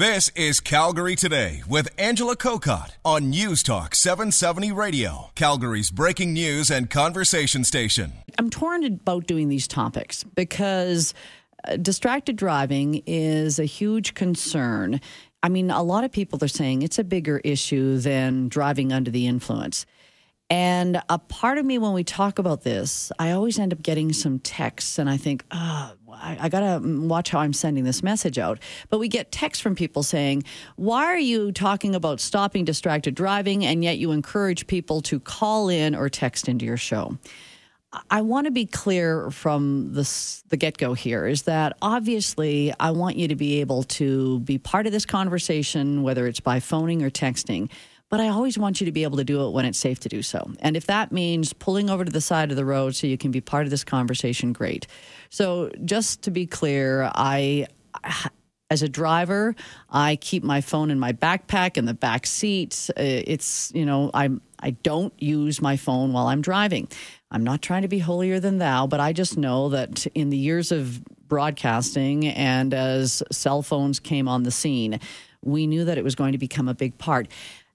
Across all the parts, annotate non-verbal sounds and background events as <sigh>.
This is Calgary Today with Angela Kokott on News Talk 770 Radio, Calgary's breaking news and conversation station. I'm torn about doing these topics because uh, distracted driving is a huge concern. I mean, a lot of people are saying it's a bigger issue than driving under the influence. And a part of me, when we talk about this, I always end up getting some texts, and I think, oh, I, I got to mm, watch how I'm sending this message out. But we get texts from people saying, why are you talking about stopping distracted driving, and yet you encourage people to call in or text into your show? I want to be clear from the, the get go here is that obviously I want you to be able to be part of this conversation, whether it's by phoning or texting but I always want you to be able to do it when it's safe to do so. And if that means pulling over to the side of the road so you can be part of this conversation, great. So, just to be clear, I as a driver, I keep my phone in my backpack in the back seat. Uh, it's, you know, I'm I don't use my phone while I'm driving. I'm not trying to be holier than thou, but I just know that in the years of broadcasting and as cell phones came on the scene, we knew that it was going to become a big part.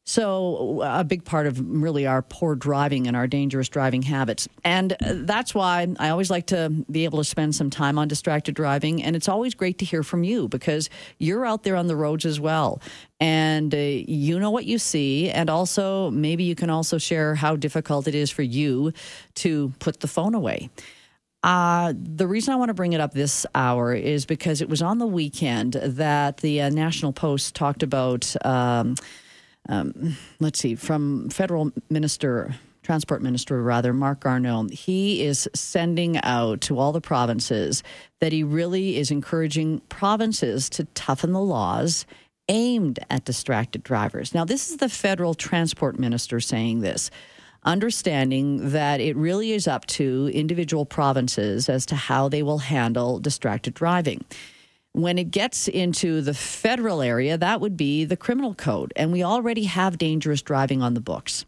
So, a big part of really our poor driving and our dangerous driving habits. And that's why I always like to be able to spend some time on distracted driving. And it's always great to hear from you because you're out there on the roads as well. And uh, you know what you see. And also, maybe you can also share how difficult it is for you to put the phone away. Uh, the reason I want to bring it up this hour is because it was on the weekend that the uh, National Post talked about. Um, um, let's see, from federal minister, transport minister rather, Marc Garneau, he is sending out to all the provinces that he really is encouraging provinces to toughen the laws aimed at distracted drivers. Now, this is the federal transport minister saying this understanding that it really is up to individual provinces as to how they will handle distracted driving. When it gets into the federal area, that would be the criminal code. And we already have dangerous driving on the books.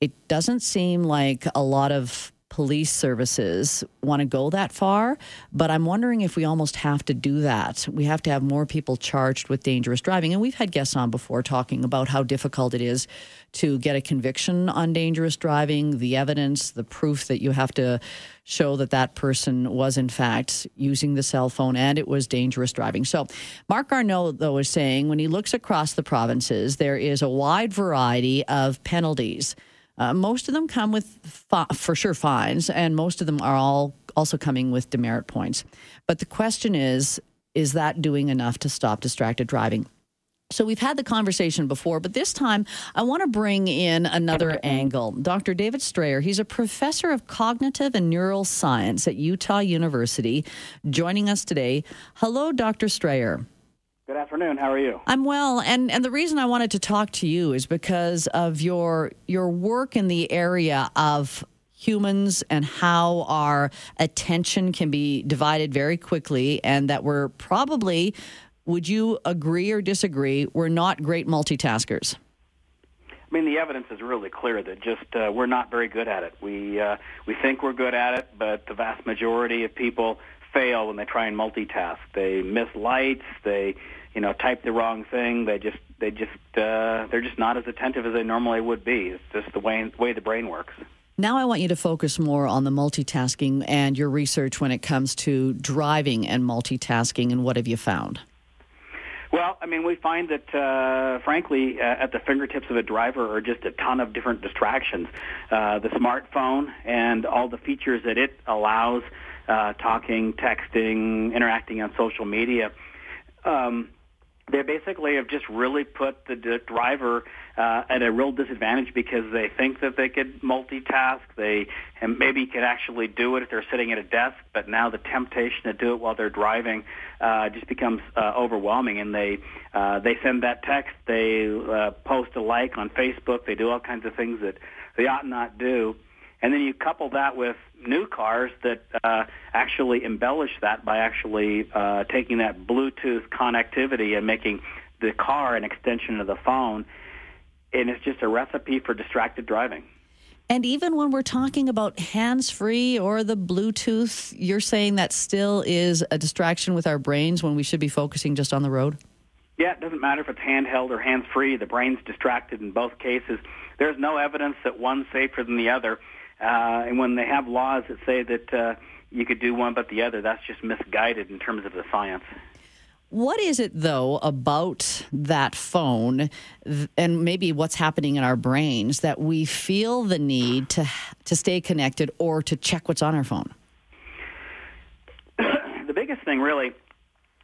It doesn't seem like a lot of police services want to go that far, but I'm wondering if we almost have to do that. We have to have more people charged with dangerous driving. And we've had guests on before talking about how difficult it is to get a conviction on dangerous driving, the evidence, the proof that you have to show that that person was in fact using the cell phone and it was dangerous driving. So, Marc Garneau, though, is saying when he looks across the provinces, there is a wide variety of penalties uh, most of them come with fi- for sure fines, and most of them are all also coming with demerit points. But the question is, is that doing enough to stop distracted driving? So we've had the conversation before, but this time I want to bring in another angle. Dr. David Strayer, he's a professor of cognitive and neural science at Utah University, joining us today. Hello, Dr. Strayer. Good afternoon. How are you? I'm well, and and the reason I wanted to talk to you is because of your your work in the area of humans and how our attention can be divided very quickly and that we're probably would you agree or disagree we're not great multitaskers I mean, the evidence is really clear that just uh, we're not very good at it. We uh, we think we're good at it, but the vast majority of people fail when they try and multitask. They miss lights. They you know, type the wrong thing. They just they just uh, they're just not as attentive as they normally would be. It's just the way way the brain works. Now I want you to focus more on the multitasking and your research when it comes to driving and multitasking. And what have you found? Well, I mean, we find that, uh, frankly, uh, at the fingertips of a driver are just a ton of different distractions. Uh, the smartphone and all the features that it allows, uh, talking, texting, interacting on social media. Um, they basically have just really put the driver uh, at a real disadvantage because they think that they could multitask. They and maybe could actually do it if they're sitting at a desk, but now the temptation to do it while they're driving uh, just becomes uh, overwhelming. And they uh, they send that text, they uh, post a like on Facebook, they do all kinds of things that they ought not do. And then you couple that with new cars that uh, actually embellish that by actually uh, taking that Bluetooth connectivity and making the car an extension of the phone. And it's just a recipe for distracted driving. And even when we're talking about hands free or the Bluetooth, you're saying that still is a distraction with our brains when we should be focusing just on the road? Yeah, it doesn't matter if it's handheld or hands free. The brain's distracted in both cases. There's no evidence that one's safer than the other. Uh, and when they have laws that say that uh, you could do one but the other, that's just misguided in terms of the science. What is it, though, about that phone and maybe what's happening in our brains that we feel the need to, to stay connected or to check what's on our phone? <coughs> the biggest thing, really,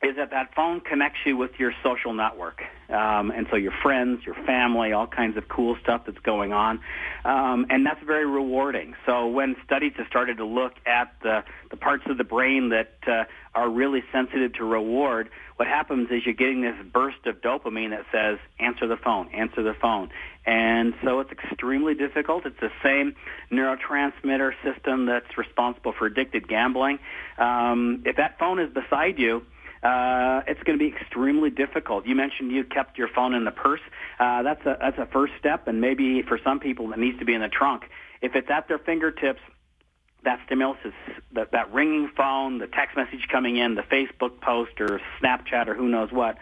is that that phone connects you with your social network. Um, and so your friends, your family, all kinds of cool stuff that's going on. Um, and that's very rewarding. So when studies have started to look at the, the parts of the brain that uh, are really sensitive to reward, what happens is you're getting this burst of dopamine that says, answer the phone, answer the phone. And so it's extremely difficult. It's the same neurotransmitter system that's responsible for addicted gambling. Um, if that phone is beside you, uh, it's going to be extremely difficult. You mentioned you kept your phone in the purse. Uh, that's a that's a first step, and maybe for some people it needs to be in the trunk. If it's at their fingertips, that stimulus is that, that ringing phone, the text message coming in, the Facebook post or Snapchat or who knows what.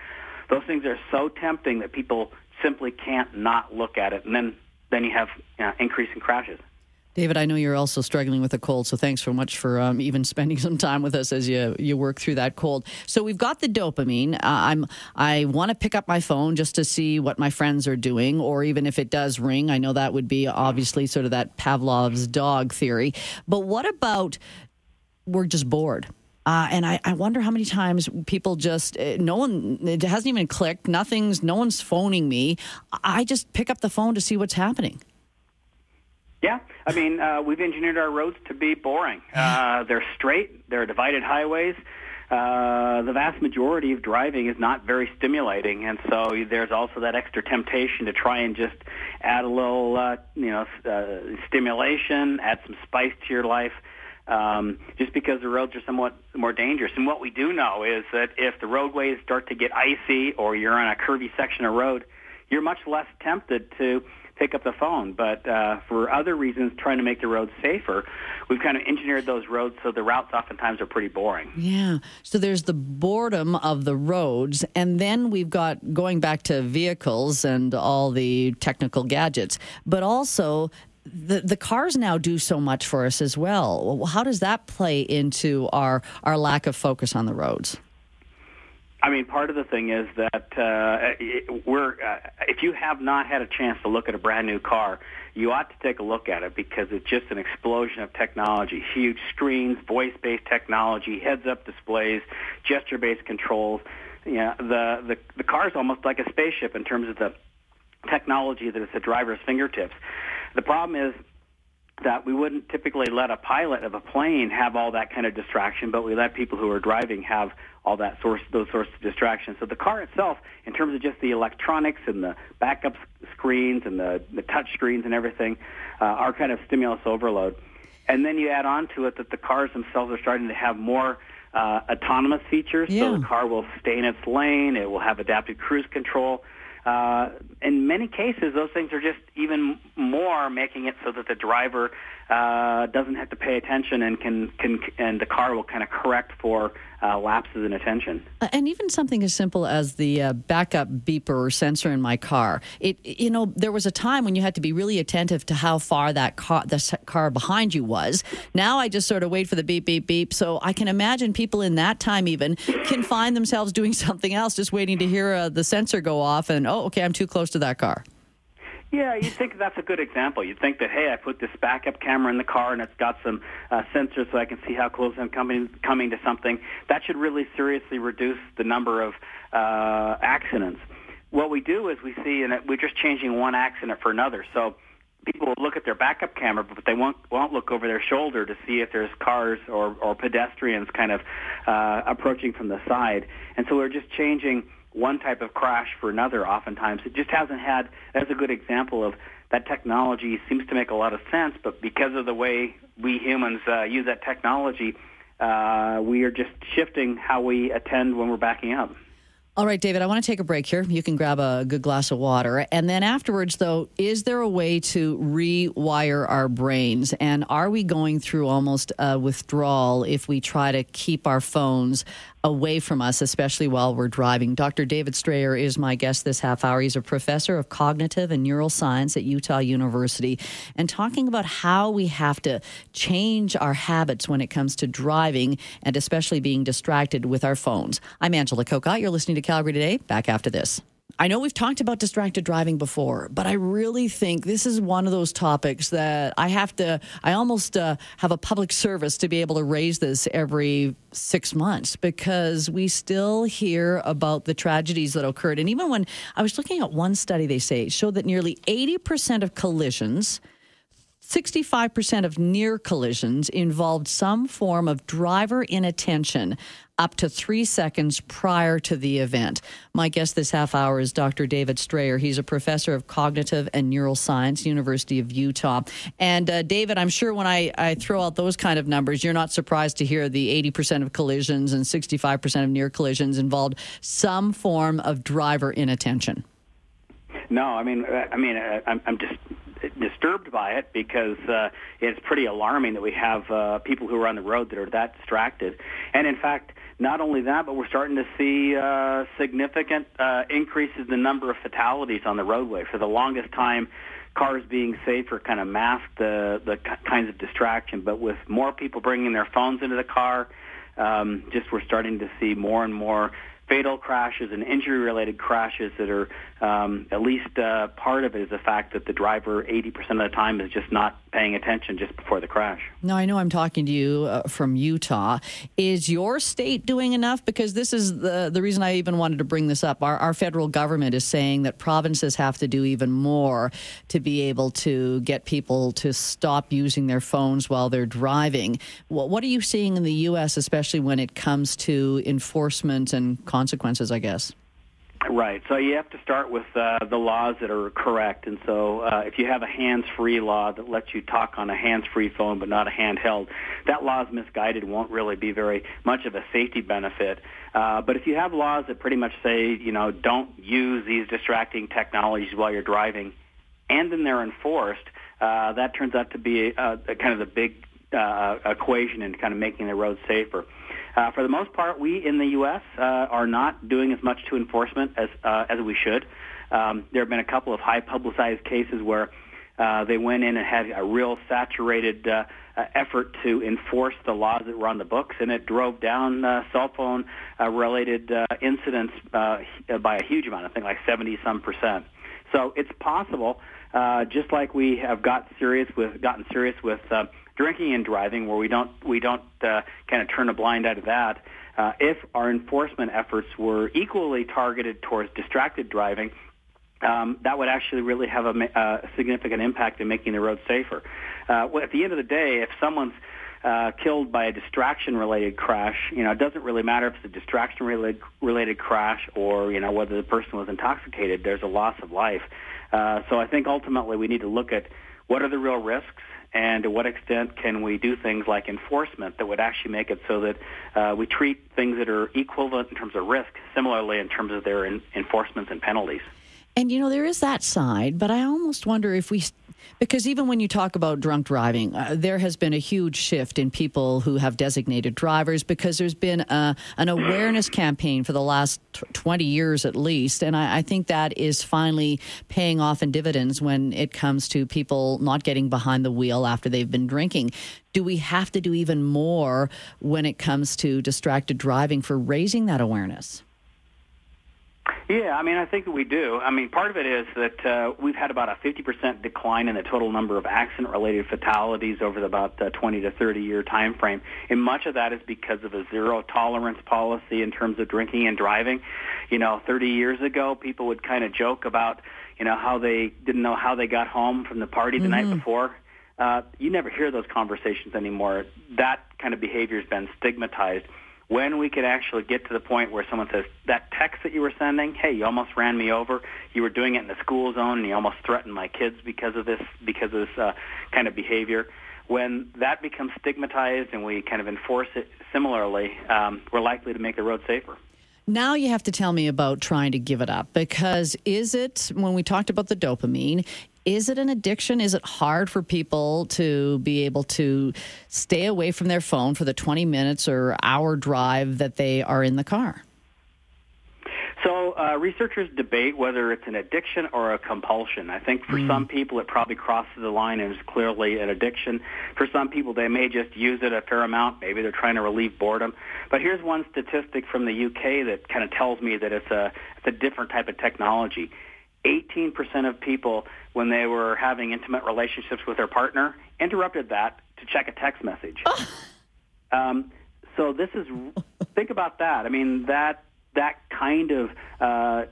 Those things are so tempting that people simply can't not look at it, and then then you have you know, increasing crashes. David, I know you're also struggling with a cold, so thanks so much for um, even spending <laughs> some time with us as you you work through that cold. So we've got the dopamine. Uh, I'm I want to pick up my phone just to see what my friends are doing, or even if it does ring. I know that would be obviously sort of that Pavlov's dog theory. But what about we're just bored? Uh, and I, I, wonder how many times people just uh, no one it hasn't even clicked nothing's no one's phoning me i just pick up the phone to see what's happening I mean, uh, we've engineered our roads to be boring. <laughs> Uh, they're straight. They're divided highways. Uh, the vast majority of driving is not very stimulating, and so there's also that extra temptation to try and just add a little, uh, you know, uh, stimulation, add some spice to your life. Um, just because the roads are somewhat more dangerous. And what we do know is that if the roadways start to get icy or you're on a curvy section of road, you're much less tempted to pick up the phone. But uh, for other reasons, trying to make the roads safer, we've kind of engineered those roads so the routes oftentimes are pretty boring. Yeah. So there's the boredom of the roads, and then we've got going back to vehicles and all the technical gadgets, but also the the cars now do so much for us as well. How does that play into our our lack of focus on the roads? I mean, part of the thing is that uh, we're uh, if you have not had a chance to look at a brand new car, you ought to take a look at it because it's just an explosion of technology. Huge screens, voice-based technology, heads-up displays, gesture-based controls. Yeah, the the the car is almost like a spaceship in terms of the technology that is at the driver's fingertips. The problem is that we wouldn't typically let a pilot of a plane have all that kind of distraction, but we let people who are driving have all that source, those sorts of distractions. So the car itself, in terms of just the electronics and the backup screens and the, the touch screens and everything, uh, are kind of stimulus overload. And then you add on to it that the cars themselves are starting to have more uh, autonomous features. Yeah. So the car will stay in its lane. It will have adaptive cruise control. Uh, in many cases, those things are just even more making it so that the driver uh, doesn't have to pay attention and can can and the car will kind of correct for uh, lapses in attention. And even something as simple as the uh, backup beeper or sensor in my car. It you know there was a time when you had to be really attentive to how far that car the car behind you was. Now I just sort of wait for the beep beep beep. So I can imagine people in that time even can find themselves doing <laughs> something else, just waiting to hear uh, the sensor go off and oh okay I'm too close to that car. Yeah, you think that's a good example. You think that hey, I put this backup camera in the car and it's got some uh, sensors so I can see how close I'm coming coming to something. That should really seriously reduce the number of uh, accidents. What we do is we see, and we're just changing one accident for another. So people will look at their backup camera, but they won't won't look over their shoulder to see if there's cars or, or pedestrians kind of uh, approaching from the side. And so we're just changing one type of crash for another oftentimes. It just hasn't had, that's a good example of that technology seems to make a lot of sense, but because of the way we humans uh, use that technology, uh, we are just shifting how we attend when we're backing up. All right, David, I want to take a break here. You can grab a good glass of water. And then afterwards, though, is there a way to rewire our brains? And are we going through almost a withdrawal if we try to keep our phones away from us, especially while we're driving. Dr. David Strayer is my guest this half hour. He's a professor of cognitive and neural science at Utah University and talking about how we have to change our habits when it comes to driving and especially being distracted with our phones. I'm Angela Kokott. You're listening to Calgary Today. Back after this. I know we've talked about distracted driving before, but I really think this is one of those topics that I have to, I almost uh, have a public service to be able to raise this every six months because we still hear about the tragedies that occurred. And even when I was looking at one study, they say showed that nearly 80% of collisions 65% of near collisions involved some form of driver inattention up to three seconds prior to the event. My guest this half hour is Dr. David Strayer. He's a professor of cognitive and neuroscience, University of Utah. And uh, David, I'm sure when I, I throw out those kind of numbers, you're not surprised to hear the 80% of collisions and 65% of near collisions involved some form of driver inattention. No, I mean, I mean, uh, I'm just disturbed by it because uh, it's pretty alarming that we have uh, people who are on the road that are that distracted. And in fact, not only that, but we're starting to see uh, significant uh, increases in the number of fatalities on the roadway. For the longest time, cars being safer kind of masked the the kinds of distraction. But with more people bringing their phones into the car, um, just we're starting to see more and more fatal crashes and injury-related crashes that are um, at least uh, part of it is the fact that the driver 80% of the time is just not paying attention just before the crash. Now, I know I'm talking to you uh, from Utah. Is your state doing enough? Because this is the, the reason I even wanted to bring this up. Our, our federal government is saying that provinces have to do even more to be able to get people to stop using their phones while they're driving. What, what are you seeing in the U.S., especially when it comes to enforcement and consequences, I guess? Right. So you have to start with uh, the laws that are correct. And so uh, if you have a hands-free law that lets you talk on a hands-free phone but not a handheld, that law is misguided won't really be very much of a safety benefit. Uh, but if you have laws that pretty much say, you know, don't use these distracting technologies while you're driving, and then they're enforced, uh, that turns out to be a kind of the big uh, equation in kind of making the roads safer. Uh, for the most part, we in the U.S. Uh, are not doing as much to enforcement as uh, as we should. Um, there have been a couple of high publicized cases where uh, they went in and had a real saturated uh, uh, effort to enforce the laws that were on the books, and it drove down uh, cell phone uh, related uh, incidents uh, by a huge amount. I think like 70 some percent. So it's possible, uh, just like we have got serious with gotten serious with uh, drinking and driving, where we don't we don't uh, kind of turn a blind eye to that. Uh, if our enforcement efforts were equally targeted towards distracted driving, um, that would actually really have a, a, significant impact in making the road safer. Uh, at the end of the day, if someone's uh, killed by a distraction-related crash, you know, it doesn't really matter if it's a distraction-related related crash or you know whether the person was intoxicated. There's a loss of life. Uh, so I think ultimately we need to look at what are the real risks and to what extent can we do things like enforcement that would actually make it so that uh, we treat things that are equivalent in terms of risk similarly in terms of their in- enforcements and penalties. And you know, there is that side, but I almost wonder if we because even when you talk about drunk driving, uh, there has been a huge shift in people who have designated drivers because there's been a, an awareness campaign for the last t- 20 years at least. And I, I, think that is finally paying off in dividends when it comes to people not getting behind the wheel after they've been drinking. Do we have to do even more when it comes to distracted driving for raising that awareness? Yeah, I mean, I think that we do. I mean, part of it is that uh, we've had about a 50% decline in the total number of accident-related fatalities over the about uh, 20 to 30 year time frame, and much of that is because of a zero tolerance policy in terms of drinking and driving. You know, 30 years ago, people would kind of joke about, you know, how they didn't know how they got home from the party the mm-hmm. night before. Uh, you never hear those conversations anymore. That kind of behavior has been stigmatized when we could actually get to the point where someone says, that text that you were sending, hey, you almost ran me over. You were doing it in the school zone and you almost threatened my kids because of this, because of this uh, kind of behavior. When that becomes stigmatized and we kind of enforce it similarly, um, we're likely to make the road safer. Now you have to tell me about trying to give it up because is it, when we talked about the dopamine, is it an addiction? Is it hard for people to be able to stay away from their phone for the 20 minutes or hour drive that they are in the car? So uh, researchers debate whether it's an addiction or a compulsion. I think for mm. some people it probably crosses the line and is clearly an addiction. For some people they may just use it a fair amount. Maybe they're trying to relieve boredom. But here's one statistic from the UK that kind of tells me that it's a it's a different type of technology. 18% of people, when they were having intimate relationships with their partner, interrupted that to check a text message. um, so this is think about that. I mean that that kind of uh,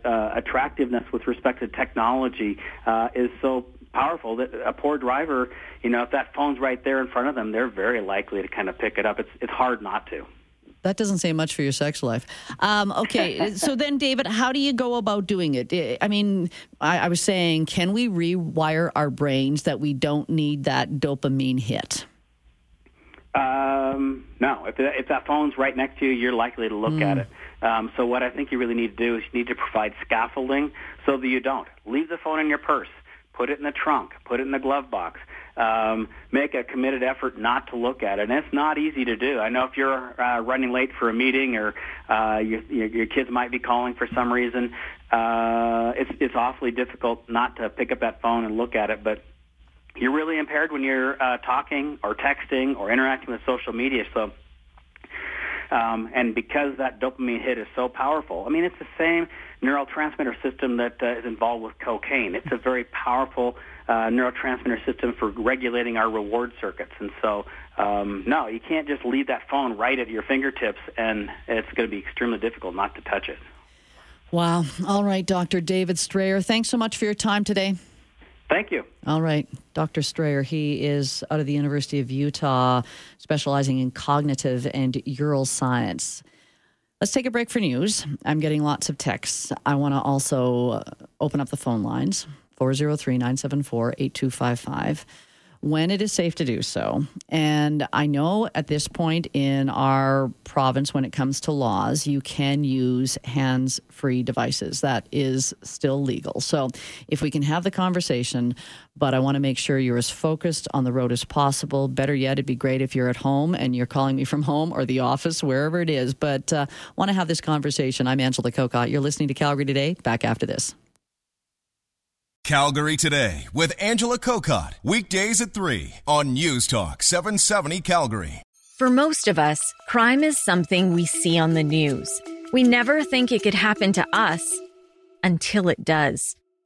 uh, attractiveness with respect to technology uh, is so powerful that a poor driver, you know, if that phone's right there in front of them, they're very likely to kind of pick it up. It's it's hard not to. That doesn't say much for your sex life. Um, okay, <laughs> so then, David, how do you go about doing it? I mean, I, I was saying, can we rewire our brains that we don't need that dopamine hit? Um, no. If, if that phone's right next to you, you're likely to look mm. at it. Um, so what I think you really need to do is you need to provide scaffolding so that you don't. Leave the phone in your purse. Put it in the trunk. Put it in the glove box. Um, make a committed effort not to look at it. And it's not easy to do. I know if you're uh, running late for a meeting or uh, your, your kids might be calling for some reason, uh, it's, it's awfully difficult not to pick up that phone and look at it. But you're really impaired when you're uh, talking or texting or interacting with social media. So um, and because that dopamine hit is so powerful, I mean, it's the same neurotransmitter system that uh, is involved with cocaine. It's a very powerful uh, neurotransmitter system for regulating our reward circuits. And so, um, no, you can't just leave that phone right at your fingertips, and it's going to be extremely difficult not to touch it. Wow. All right, Dr. David Strayer, thanks so much for your time today. Thank you. All right. Dr. Strayer, he is out of the University of Utah, specializing in cognitive and neural science. Let's take a break for news. I'm getting lots of texts. I want to also open up the phone lines 403 974 8255 when it is safe to do so. And I know at this point in our province, when it comes to laws, you can use hands free devices. That is still legal. So if we can have the conversation, but I want to make sure you're as focused on the road as possible. Better yet, it'd be great if you're at home and you're calling me from home or the office, wherever it is. But uh, want to have this conversation. I'm Angela Kokott. You're listening to Calgary Today. Back after this. Calgary Today with Angela Kokott. Weekdays at 3 on News Talk 770 Calgary. For most of us, crime is something we see on the news. We never think it could happen to us until it does.